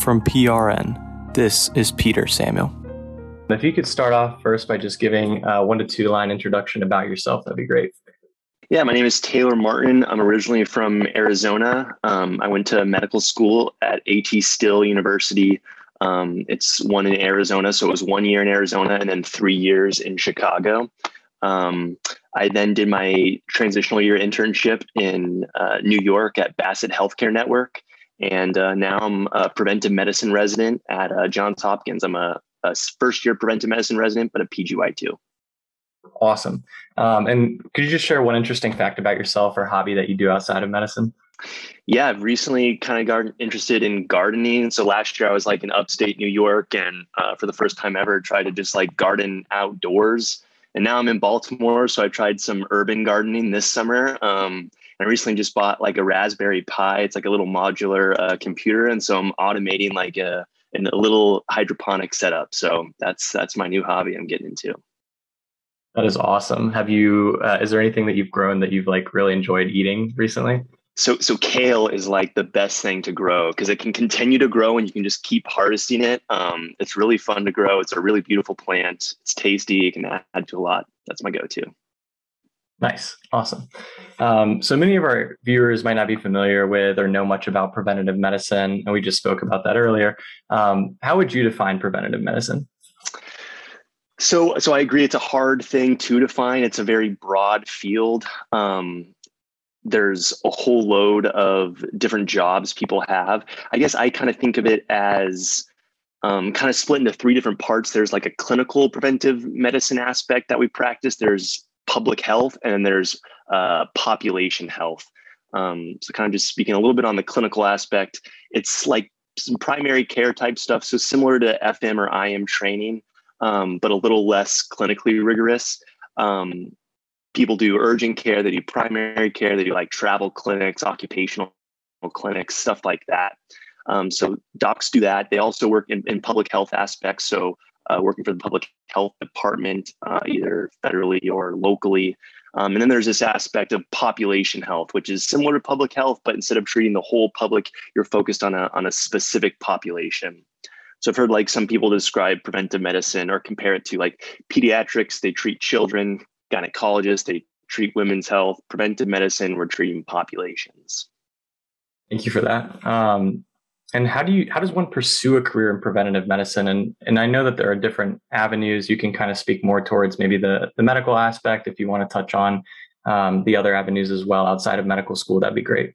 From PRN, this is Peter Samuel. If you could start off first by just giving a one to two line introduction about yourself, that'd be great. Yeah, my name is Taylor Martin. I'm originally from Arizona. Um, I went to medical school at AT Still University. Um, it's one in Arizona, so it was one year in Arizona and then three years in Chicago. Um, I then did my transitional year internship in uh, New York at Bassett Healthcare Network. And uh, now I'm a preventive medicine resident at uh, Johns Hopkins. I'm a, a, first year preventive medicine resident, but a PGY2. Awesome. Um, and could you just share one interesting fact about yourself or hobby that you do outside of medicine? Yeah, I've recently kind of gotten interested in gardening. So last year I was like in upstate New York and uh, for the first time ever tried to just like garden outdoors. And now I'm in Baltimore. So I tried some urban gardening this summer. Um, I recently just bought like a Raspberry Pi. It's like a little modular uh, computer. And so I'm automating like a, a little hydroponic setup. So that's, that's my new hobby I'm getting into. That is awesome. Have you, uh, is there anything that you've grown that you've like really enjoyed eating recently? So, so kale is like the best thing to grow because it can continue to grow and you can just keep harvesting it. Um, it's really fun to grow. It's a really beautiful plant. It's tasty. It can add to a lot. That's my go-to. Nice, awesome. Um, so many of our viewers might not be familiar with or know much about preventative medicine, and we just spoke about that earlier. Um, how would you define preventative medicine? So, so I agree. It's a hard thing to define. It's a very broad field. Um, there's a whole load of different jobs people have. I guess I kind of think of it as um, kind of split into three different parts. There's like a clinical preventive medicine aspect that we practice. There's public health, and then there's uh, population health. Um, so, kind of just speaking a little bit on the clinical aspect, it's like some primary care type stuff. So, similar to FM or IM training, um, but a little less clinically rigorous. Um, people do urgent care, they do primary care, they do like travel clinics, occupational clinics, stuff like that. Um, so docs do that. They also work in, in public health aspects. So uh, working for the public health department, uh, either federally or locally. Um, and then there's this aspect of population health, which is similar to public health, but instead of treating the whole public, you're focused on a, on a specific population. So I've heard like some people describe preventive medicine or compare it to like pediatrics, they treat children, gynecologists, they treat women's health, preventive medicine, we're treating populations. Thank you for that. Um, and how do you how does one pursue a career in preventative medicine? And and I know that there are different avenues. You can kind of speak more towards maybe the the medical aspect if you want to touch on um, the other avenues as well outside of medical school. That'd be great.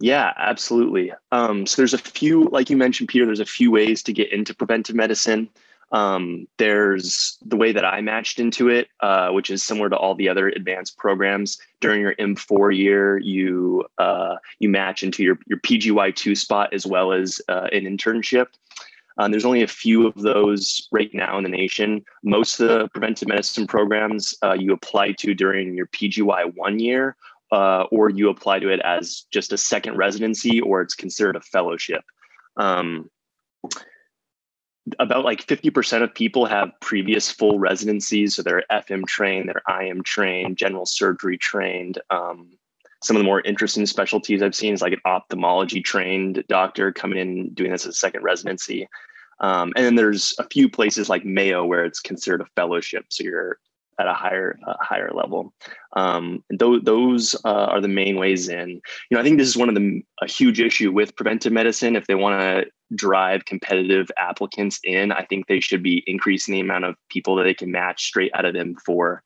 Yeah, absolutely. Um, so there's a few, like you mentioned, Peter. There's a few ways to get into preventive medicine. Um, there's the way that I matched into it, uh, which is similar to all the other advanced programs. During your M4 year, you uh, you match into your your PGY2 spot as well as uh, an internship. Um, there's only a few of those right now in the nation. Most of the preventive medicine programs uh, you apply to during your PGY one year, uh, or you apply to it as just a second residency, or it's considered a fellowship. Um, about like 50% of people have previous full residencies. So they're FM trained, they're IM trained, general surgery trained. Um, some of the more interesting specialties I've seen is like an ophthalmology trained doctor coming in doing this as a second residency. Um, and then there's a few places like Mayo where it's considered a fellowship. So you're at a higher uh, higher level. Um, th- those uh, are the main ways in. You know, I think this is one of the a huge issue with preventive medicine. If they want to drive competitive applicants in, I think they should be increasing the amount of people that they can match straight out of M4.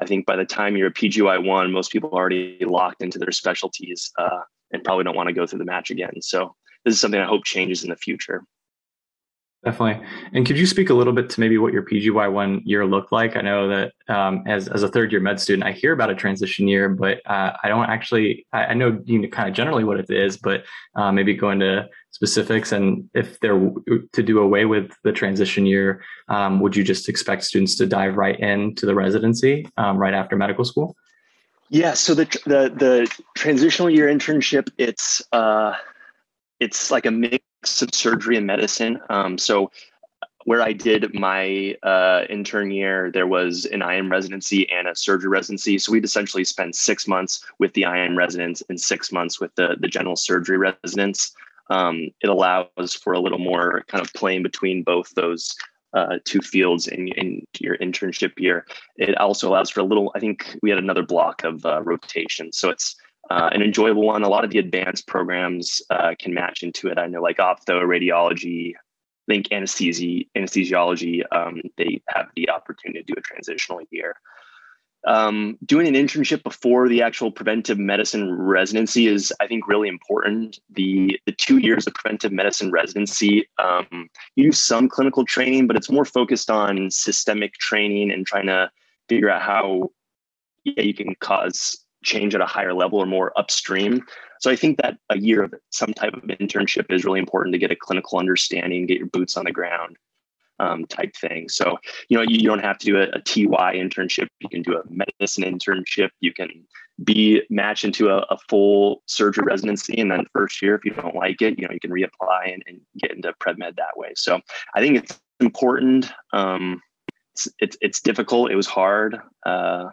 I think by the time you're a PGY one, most people are already locked into their specialties uh, and probably don't want to go through the match again. So this is something I hope changes in the future. Definitely. And could you speak a little bit to maybe what your PGY one year looked like? I know that um, as, as a third year med student, I hear about a transition year, but uh, I don't actually, I, I, know you know kind of generally what it is, but uh, maybe go into specifics. And if they're to do away with the transition year, um, would you just expect students to dive right into the residency um, right after medical school? Yeah. So the, the, the transitional year internship, it's, uh, it's like a mix of surgery and medicine. Um, so where I did my uh, intern year, there was an IM residency and a surgery residency. So we'd essentially spend six months with the IM residents and six months with the, the general surgery residents. um, it allows for a little more kind of playing between both those uh, two fields in, in your internship year. It also allows for a little, I think we had another block of uh, rotation. So it's uh, an enjoyable one. A lot of the advanced programs uh, can match into it. I know like ophtho, radiology, I think anesthesi, anesthesiology, um, they have the opportunity to do a transitional year. Um, doing an internship before the actual preventive medicine residency is, I think, really important. The the two years of preventive medicine residency, um, you do some clinical training, but it's more focused on systemic training and trying to figure out how yeah, you can cause change at a higher level or more upstream. So I think that a year of some type of internship is really important to get a clinical understanding, get your boots on the ground um, type thing. So, you know, you, don't have to do a, a, TY internship. You can do a medicine internship. You can be matched into a, a, full surgery residency. And then first year, if you don't like it, you know, you can reapply and, and get into PrevMed that way. So I think it's important. Um, it's, it's, it's difficult. It was hard. Uh,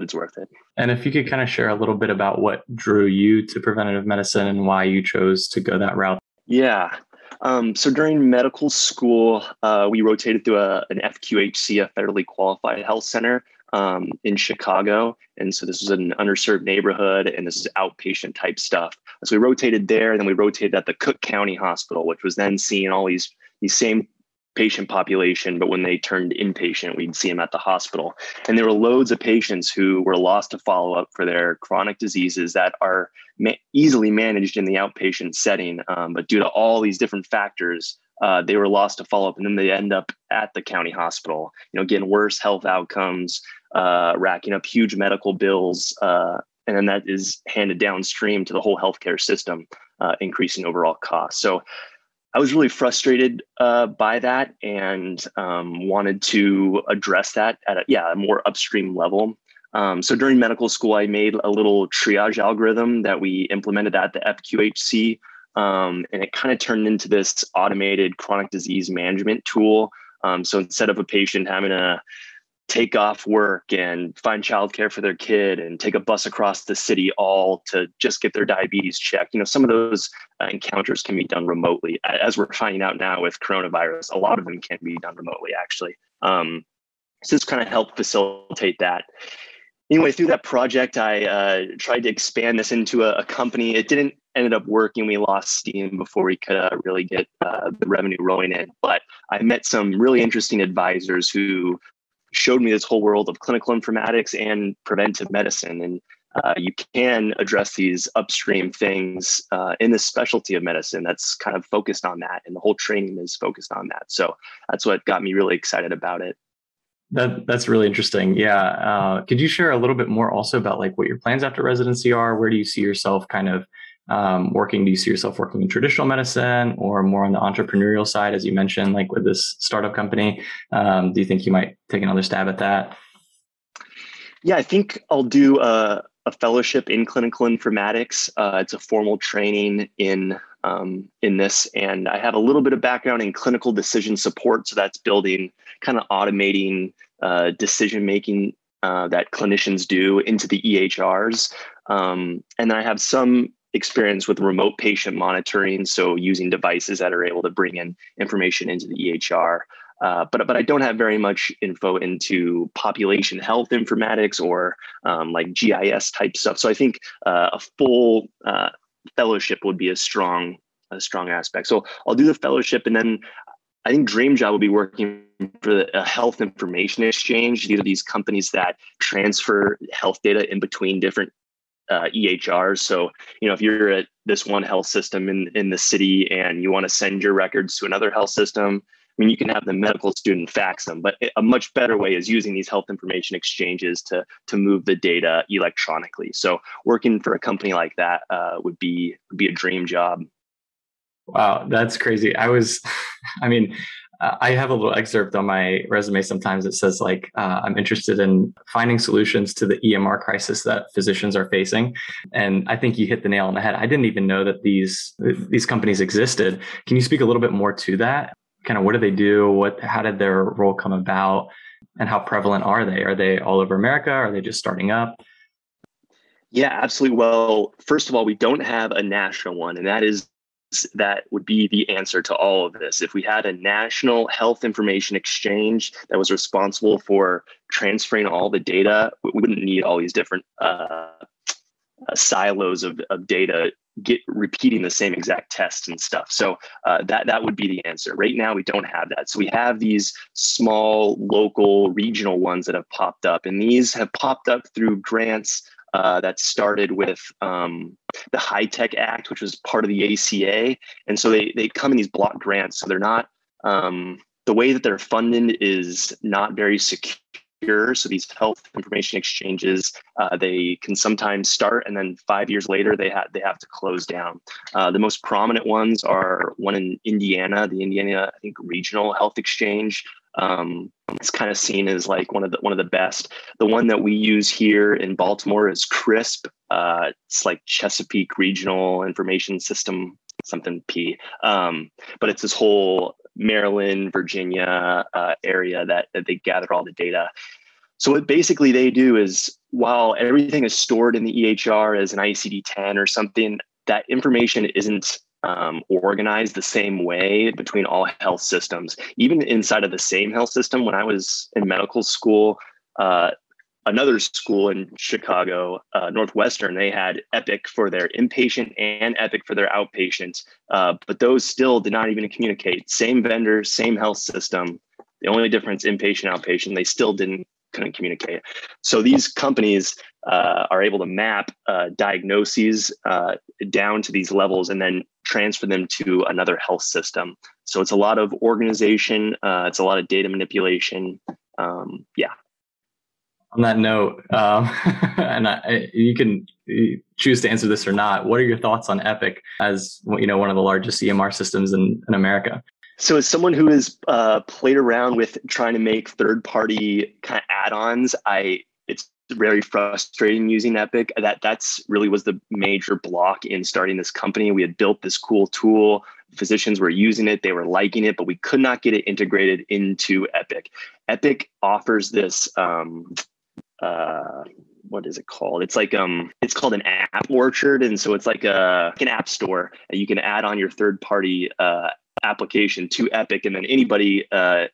but it's worth it. And if you could kind of share a little bit about what drew you to preventative medicine and why you chose to go that route. Yeah. Um, so during medical school, uh, we rotated through a, an FQHC, a federally qualified health center um, in Chicago. And so this was an underserved neighborhood and this is outpatient type stuff. So we rotated there and then we rotated at the Cook County Hospital, which was then seeing all these, these same patient population, but when they turned inpatient, we'd see them at the hospital. And there were loads of patients who were lost to follow up for their chronic diseases that are ma- easily managed in the outpatient setting. Um, but due to all these different factors, uh, they were lost to follow up, and then they end up at the county hospital. You know, getting worse health outcomes, uh, racking up huge medical bills, uh, and then that is handed downstream to the whole healthcare system, uh, increasing overall costs. So I was really frustrated uh, by that and um, wanted to address that at a, yeah a more upstream level. Um, so during medical school, I made a little triage algorithm that we implemented at the FQHC, um, and it kind of turned into this automated chronic disease management tool. Um, so instead of a patient having a take off work and find childcare for their kid and take a bus across the city all to just get their diabetes checked. You know, some of those uh, encounters can be done remotely. As we're finding out now with coronavirus, a lot of them can be done remotely, actually. Um, so this kind of helped facilitate that. Anyway, through that project, I uh, tried to expand this into a, a, company. It didn't ended up working. We lost steam before we could uh, really get uh, the revenue rolling in. But I met some really interesting advisors who showed me this whole world of clinical informatics and preventive medicine. And uh, you can address these upstream things uh, in the specialty of medicine that's kind of focused on that. And the whole training is focused on that. So that's what got me really excited about it. That that's really interesting. Yeah. Uh, could you share a little bit more also about like what your plans after residency are? Where do you see yourself kind of um, working? Do you see yourself working in traditional medicine or more on the entrepreneurial side, as you mentioned, like with this startup company? Um, do you think you might take another stab at that? Yeah, I think I'll do a, a fellowship in clinical informatics. Uh, it's a formal training in um, in this, and I have a little bit of background in clinical decision support. So that's building, kind of automating uh, decision making uh, that clinicians do into the EHRs. Um, and I have some experience with remote patient monitoring, so using devices that are able to bring in information into the EHR. Uh, but but I don't have very much info into population health informatics or um, like GIS type stuff. So I think uh, a full uh, fellowship would be a strong a strong aspect. So I'll do the fellowship, and then I think Dream Job would be working for a health information exchange. These are these companies that transfer health data in between different uh, EHRs. So, you know, if you're at this one health system in, in the city and you want to send your records to another health system, I mean, you can have the medical student fax them, but a much better way is using these health information exchanges to to move the data electronically. So, working for a company like that uh, would be would be a dream job. Wow, that's crazy. I was, I mean, uh, I have a little excerpt on my resume sometimes that says like uh, I'm interested in finding solutions to the EMR crisis that physicians are facing, and I think you hit the nail on the head. I didn't even know that these these companies existed. Can you speak a little bit more to that? Kind of what do they do? What how did their role come about? And how prevalent are they? Are they all over America? Are they just starting up? Yeah, absolutely. Well, first of all, we don't have a national one, and that is that would be the answer to all of this. If we had a national health information exchange that was responsible for transferring all the data, we wouldn't need all these different uh, uh, silos of, of data get repeating the same exact tests and stuff. So uh, that that would be the answer. Right now, we don't have that. So we have these small, local, regional ones that have popped up, and these have popped up through grants uh, that started with um, the HITECH Act, which was part of the ACA. And so they, they come in these block grants. So they're not, um, the way that they're funded is not very secure. So these health information exchanges, uh, they can sometimes start, and then five years later they have they have to close down. Uh, the most prominent ones are one in Indiana, the Indiana I think Regional Health Exchange, um, it's kind of seen as like one of the one of the best. The one that we use here in Baltimore is CRISP. Uh, it's like Chesapeake Regional Information System, something P. Um, but it's this whole Maryland, Virginia uh, area that, that they gather all the data. So what basically they do is while everything is stored in the EHR as an ICD-10 or something, that information isn't um, organized the same way between all health systems. Even inside of the same health system, when I was in medical school, uh, another school in Chicago, uh, Northwestern, they had Epic for their inpatient and Epic for their outpatient, uh, but those still did not even communicate. Same vendor, same health system. The only difference, inpatient, outpatient, they still didn't couldn't communicate. So these companies uh, are able to map uh, diagnoses uh, down to these levels and then transfer them to another health system. So it's a lot of organization, uh, it's a lot of data manipulation. Um, yeah. On that note, um, and I, you can choose to answer this or not. What are your thoughts on Epic as you know one of the largest EMR systems in, in America? So, as someone who has uh, played around with trying to make third-party kind of add-ons, I it's very frustrating using Epic. That that's really was the major block in starting this company. We had built this cool tool. Physicians were using it, they were liking it, but we could not get it integrated into Epic. Epic offers this. Um, uh, what is it called? It's like um, it's called an app orchard, and so it's like a like an app store. And you can add on your third party uh, application to Epic, and then anybody uh,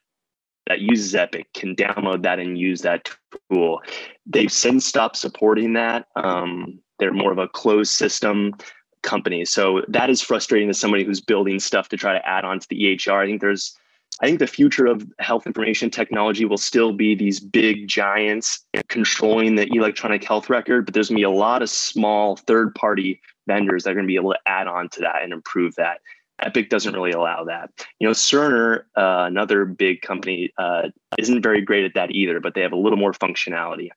that uses Epic can download that and use that tool. They've since stopped supporting that. Um, they're more of a closed system company, so that is frustrating to somebody who's building stuff to try to add on to the EHR. I think there's I think the future of health information technology will still be these big giants controlling the electronic health record, but there's going to be a lot of small third party vendors that are going to be able to add on to that and improve that. Epic doesn't really allow that. You know, Cerner, uh, another big company, uh, isn't very great at that either, but they have a little more functionality.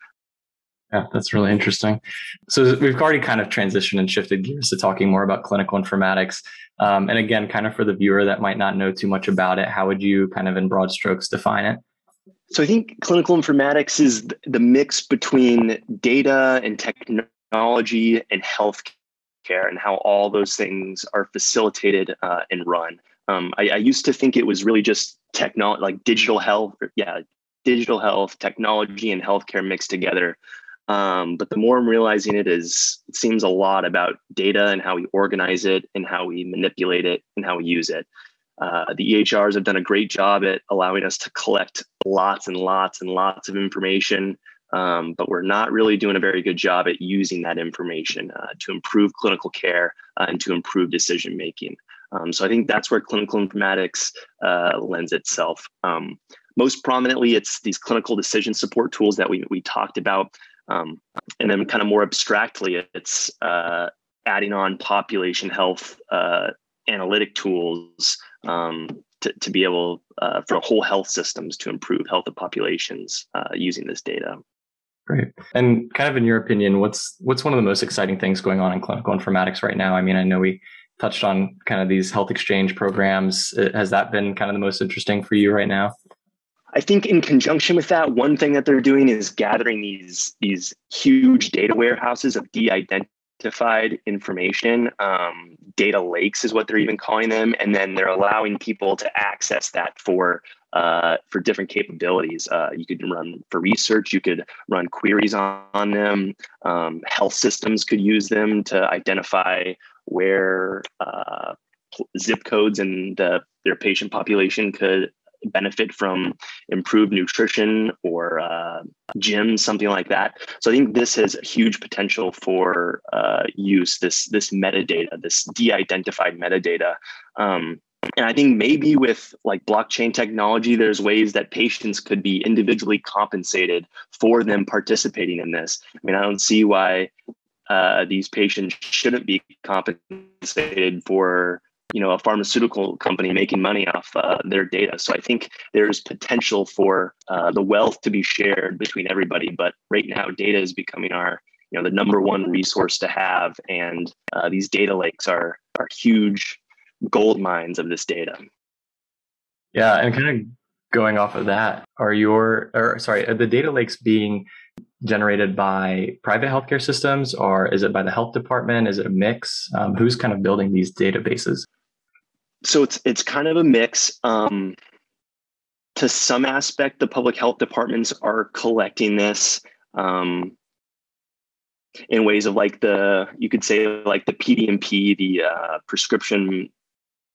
Yeah, that's really interesting. So we've already kind of transitioned and shifted gears to talking more about clinical informatics. Um, and again, kind of for the viewer that might not know too much about it, how would you kind of in broad strokes define it? So I think clinical informatics is the mix between data and technology and health care and how all those things are facilitated uh, and run. Um, I, I, used to think it was really just technology, like digital health, yeah, digital health, technology, and healthcare mixed together. Um, but the more I'm realizing it is, it seems a lot about data and how we organize it and how we manipulate it and how we use it. Uh, the EHRs have done a great job at allowing us to collect lots and lots and lots of information um, but we're not really doing a very good job at using that information uh, to improve clinical care uh, and to improve decision making. Um, so I think that's where clinical informatics uh, lends itself. Um, most prominently, it's these clinical decision support tools that we, we talked about. Um, and then, kind of more abstractly, it's uh, adding on population health uh, analytic tools um, to, to be able uh, for whole health systems to improve health of populations uh, using this data. Great. And kind of in your opinion, what's what's one of the most exciting things going on in clinical informatics right now? I mean, I know we touched on kind of these health exchange programs. Uh, has that been kind of the most interesting for you right now? I think in conjunction with that, one thing that they're doing is gathering these these huge data warehouses of de-identified information. Um, data lakes is what they're even calling them, and then they're allowing people to access that for uh, for different capabilities. Uh, you could run for research, you could run queries on, on them. Um, health systems could use them to identify where uh, zip codes and the, their patient population could benefit from improved nutrition or uh, gyms, something like that. So I think this has huge potential for uh, use. This this metadata, this de-identified metadata. Um, and I think maybe with like blockchain technology, there's ways that patients could be individually compensated for them participating in this. I mean, I don't see why uh, these patients shouldn't be compensated for you know a pharmaceutical company making money off uh, their data. So i think there's potential for uh, the wealth to be shared between everybody but right now data is becoming our you know the number one resource to have and uh, these data lakes are are huge gold mines of this data. Yeah and kind of going off of that are your or sorry are the data lakes being generated by private healthcare systems or is it by the health department? Is it a mix? Um, who's kind of building these databases so it's it's kind of a mix. Um, to some aspect, the public health departments are collecting this um, in ways of like the you could say like the PDMP, the uh, prescription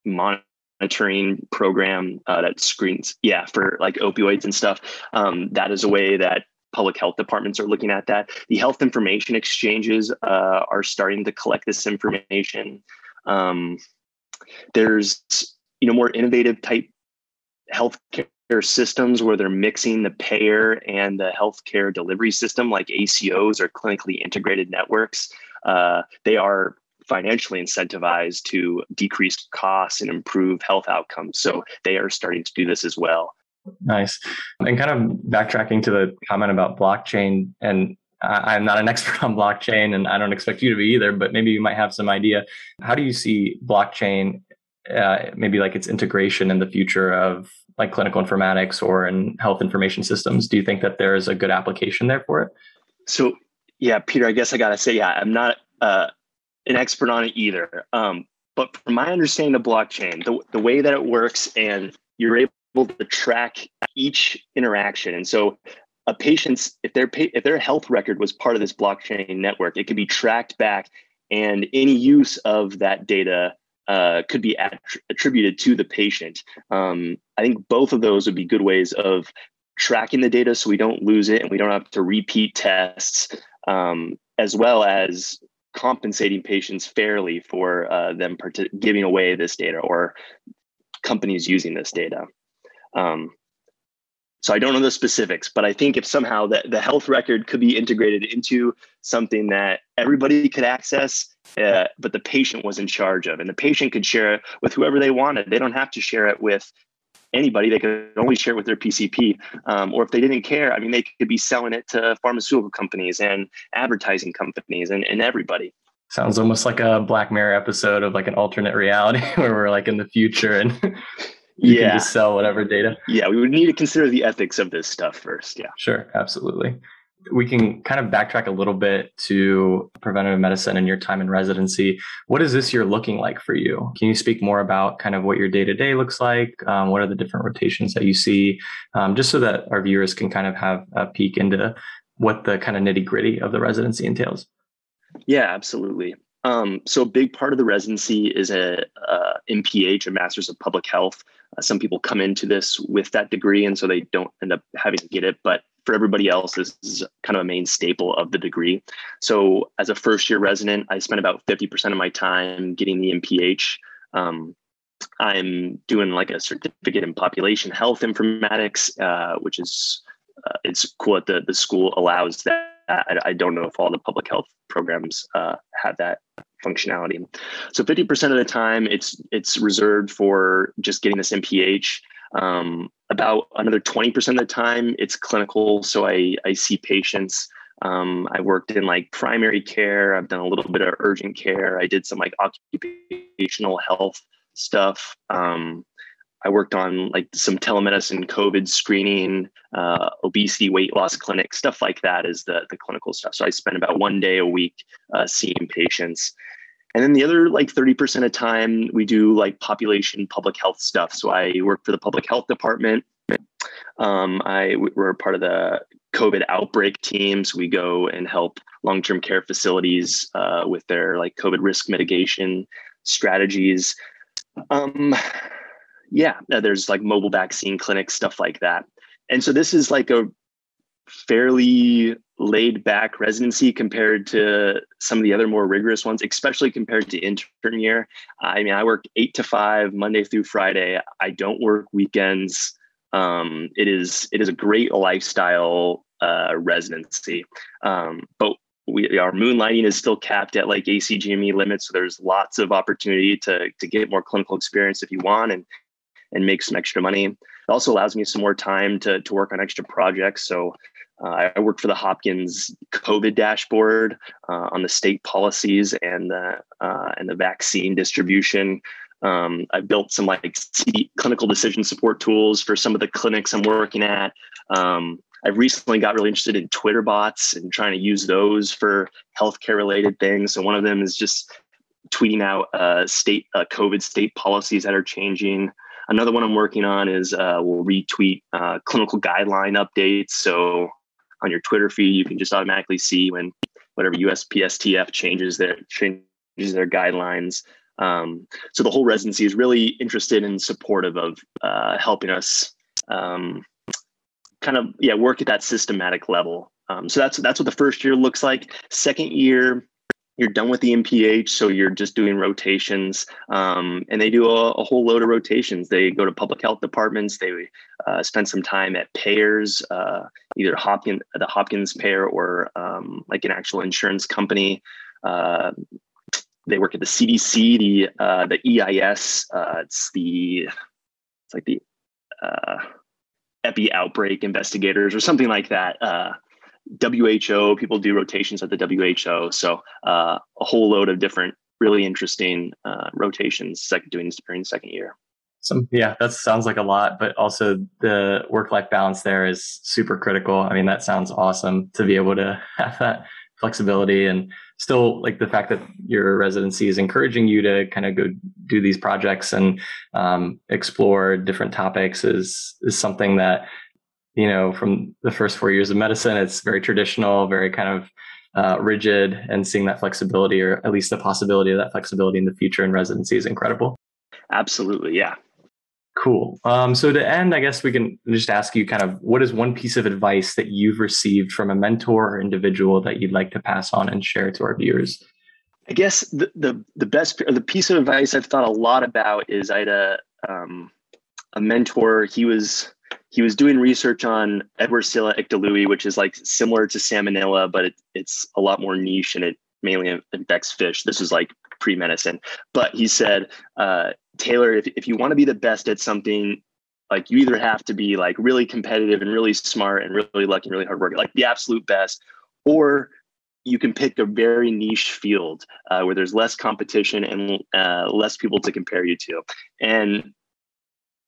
monitoring program uh, that screens, yeah, for like opioids and stuff. Um, that is a way that public health departments are looking at that. The health information exchanges uh, are starting to collect this information. Um, there's you know more innovative type healthcare systems where they're mixing the payer and the healthcare delivery system, like ACOs or clinically integrated networks. Uh, they are financially incentivized to decrease costs and improve health outcomes. So they are starting to do this as well. Nice. And kind of backtracking to the comment about blockchain and I'm not an expert on blockchain and I don't expect you to be either, but maybe you might have some idea. How do you see blockchain, uh, maybe like its integration in the future of like clinical informatics or in health information systems? Do you think that there is a good application there for it? So, yeah, Peter, I guess I got to say, yeah, I'm not uh, an expert on it either. Um, but from my understanding of blockchain, the, the way that it works and you're able to track each interaction. And so a patient's if their if their health record was part of this blockchain network, it could be tracked back, and any use of that data uh, could be attributed to the patient. Um, I think both of those would be good ways of tracking the data so we don't lose it and we don't have to repeat tests, um, as well as compensating patients fairly for uh, them giving away this data or companies using this data. Um, so I don't know the specifics, but I think if somehow the, the health record could be integrated into something that everybody could access, uh, but the patient was in charge of, and the patient could share it with whoever they wanted. They don't have to share it with anybody. They could only share it with their PCP. Um, or if they didn't care, I mean, they could be selling it to pharmaceutical companies and advertising companies and, and everybody. Sounds almost like a Black Mirror episode of like an alternate reality where we're like in the future and you yeah. can just sell whatever data. Yeah, we would need to consider the ethics of this stuff first. Yeah. Sure, absolutely. We can kind of backtrack a little bit to preventive medicine and your time in residency. What is this year looking like for you? Can you speak more about kind of what your day to day looks like? Um, what are the different rotations that you see? Um, just so that our viewers can kind of have a peek into what the kind of nitty gritty of the residency entails. Yeah, absolutely. Um, so a big part of the residency is a, a MPH, a Master's of Public Health. Uh, some people come into this with that degree, and so they don't end up having to get it. But for everybody else, this is kind of a main staple of the degree. So as a first year resident, I spent about 50% of my time getting the MPH. Um, I'm doing like a certificate in population health informatics, uh, which is uh, it's cool that the, the school allows that I, I, don't know if all the public health programs uh, have that functionality. So 50% of the time, it's it's reserved for just getting this MPH. Um, about another 20% of the time, it's clinical. So I I see patients. Um, I worked in like primary care. I've done a little bit of urgent care. I did some like occupational health stuff. Um, I worked on like some telemedicine, COVID screening, uh, obesity, weight loss clinic, stuff like that is the, the clinical stuff. So I spend about one day a week uh, seeing patients. And then the other like 30% of time, we do like population public health stuff. So I work for the public health department. Um, I we're part of the COVID outbreak teams. We go and help long-term care facilities uh, with their like COVID risk mitigation strategies Um, yeah, there's like mobile vaccine clinics, stuff like that. And so this is like a fairly laid back residency compared to some of the other more rigorous ones, especially compared to intern year. I mean, I work eight to five, Monday through Friday. I don't work weekends. Um, it is it is a great lifestyle uh, residency, um, but we our moonlighting is still capped at like ACGME limits. So there's lots of opportunity to to get more clinical experience if you want and and make some extra money. It also allows me some more time to to work on extra projects. So uh, I work for the Hopkins COVID dashboard uh, on the state policies and the uh, and the vaccine distribution. Um, I built some like clinical decision support tools for some of the clinics I'm working at. Um, I recently got really interested in Twitter bots and trying to use those for healthcare related things. So one of them is just tweeting out uh, state uh, COVID state policies that are changing. Another one I'm working on is uh, we'll retweet uh, clinical guideline updates. So on your Twitter feed, you can just automatically see when whatever USPSTF changes their changes their guidelines. Um, so the whole residency is really interested and supportive of uh, helping us um, kind of yeah work at that systematic level. Um, so that's that's what the first year looks like. Second year, you're done with the MPH, so you're just doing rotations, um, and they do a, a, whole load of rotations. They go to public health departments. They uh, spend some time at payers, uh, either Hopkins, the Hopkins payer, or um, like an actual insurance company. Uh, they work at the CDC, the uh, the EIS. Uh, it's the it's like the uh, epi outbreak investigators or something like that. WHO, people do rotations at the WHO. So uh, a whole load of different, really interesting uh, rotations second, doing during second year. Yeah, that sounds like a lot, but also the work life balance there is super critical. I mean, that sounds awesome to be able to have that flexibility and still like the fact that your residency is encouraging you to kind of go do these projects and um, explore different topics is is something that you know, from the first four years of medicine, it's very traditional, very kind of uh, rigid, and seeing that flexibility, or at least the possibility of that flexibility in the future in residency, is incredible. Absolutely, yeah. Cool. Um, so to end, I guess we can just ask you kind of what is one piece of advice that you've received from a mentor or individual that you'd like to pass on and share to our viewers? I guess the the, the best the piece of advice I've thought a lot about is I had a um, a mentor. He was he was doing research on Edwardsiella ictaluri, which is like similar to salmonella, but it, it's a lot more niche and it mainly infects fish. This is like pre-medicine. But he said, uh, Taylor, if, if you want to be the best at something, like you either have to be like really competitive and really smart and really lucky and really hard work, like the absolute best, or you can pick a very niche field uh, where there's less competition and uh, less people to compare you to. And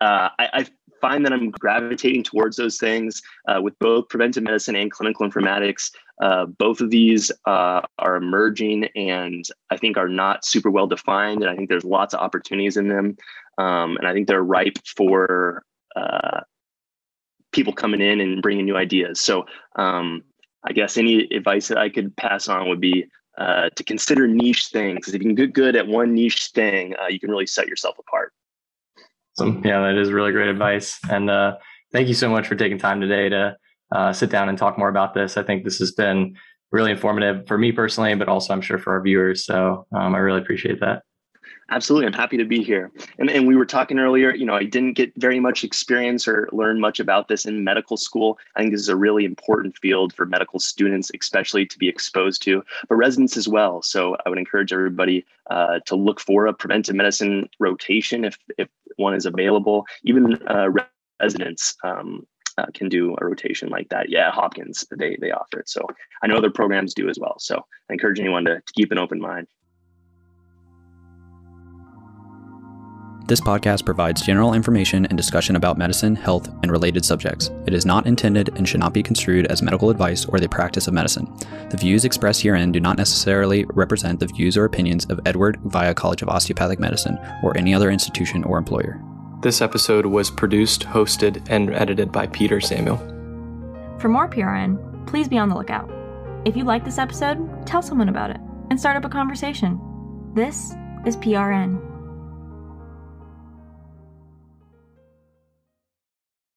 uh, I, I, find that I'm gravitating towards those things uh, with both preventive medicine and clinical informatics. Uh, both of these uh, are emerging and I think are not super well defined. And I think there's lots of opportunities in them. Um, and I think they're ripe for uh, people coming in and bringing new ideas. So um, I guess any advice that I could pass on would be uh, to consider niche things. Because if you can get good at one niche thing, uh, you can really set yourself apart. Awesome. Yeah, that is really great advice. And uh, thank you so much for taking time today to uh, sit down and talk more about this. I think this has been really informative for me personally, but also I'm sure for our viewers. So um, I really appreciate that. Absolutely. I'm happy to be here. And, and we were talking earlier, you know, I didn't get very much experience or learn much about this in medical school. I think this is a really important field for medical students, especially to be exposed to, but residents as well. So I would encourage everybody uh, to look for a preventive medicine rotation if, if one is available. Even uh, residents um, uh, can do a rotation like that. Yeah, Hopkins, they, they offer it. So I know other programs do as well. So I encourage anyone to, to keep an open mind. This podcast provides general information and discussion about medicine, health, and related subjects. It is not intended and should not be construed as medical advice or the practice of medicine. The views expressed herein do not necessarily represent the views or opinions of Edward Via College of Osteopathic Medicine or any other institution or employer. This episode was produced, hosted, and edited by Peter Samuel. For more PRN, please be on the lookout. If you like this episode, tell someone about it and start up a conversation. This is PRN.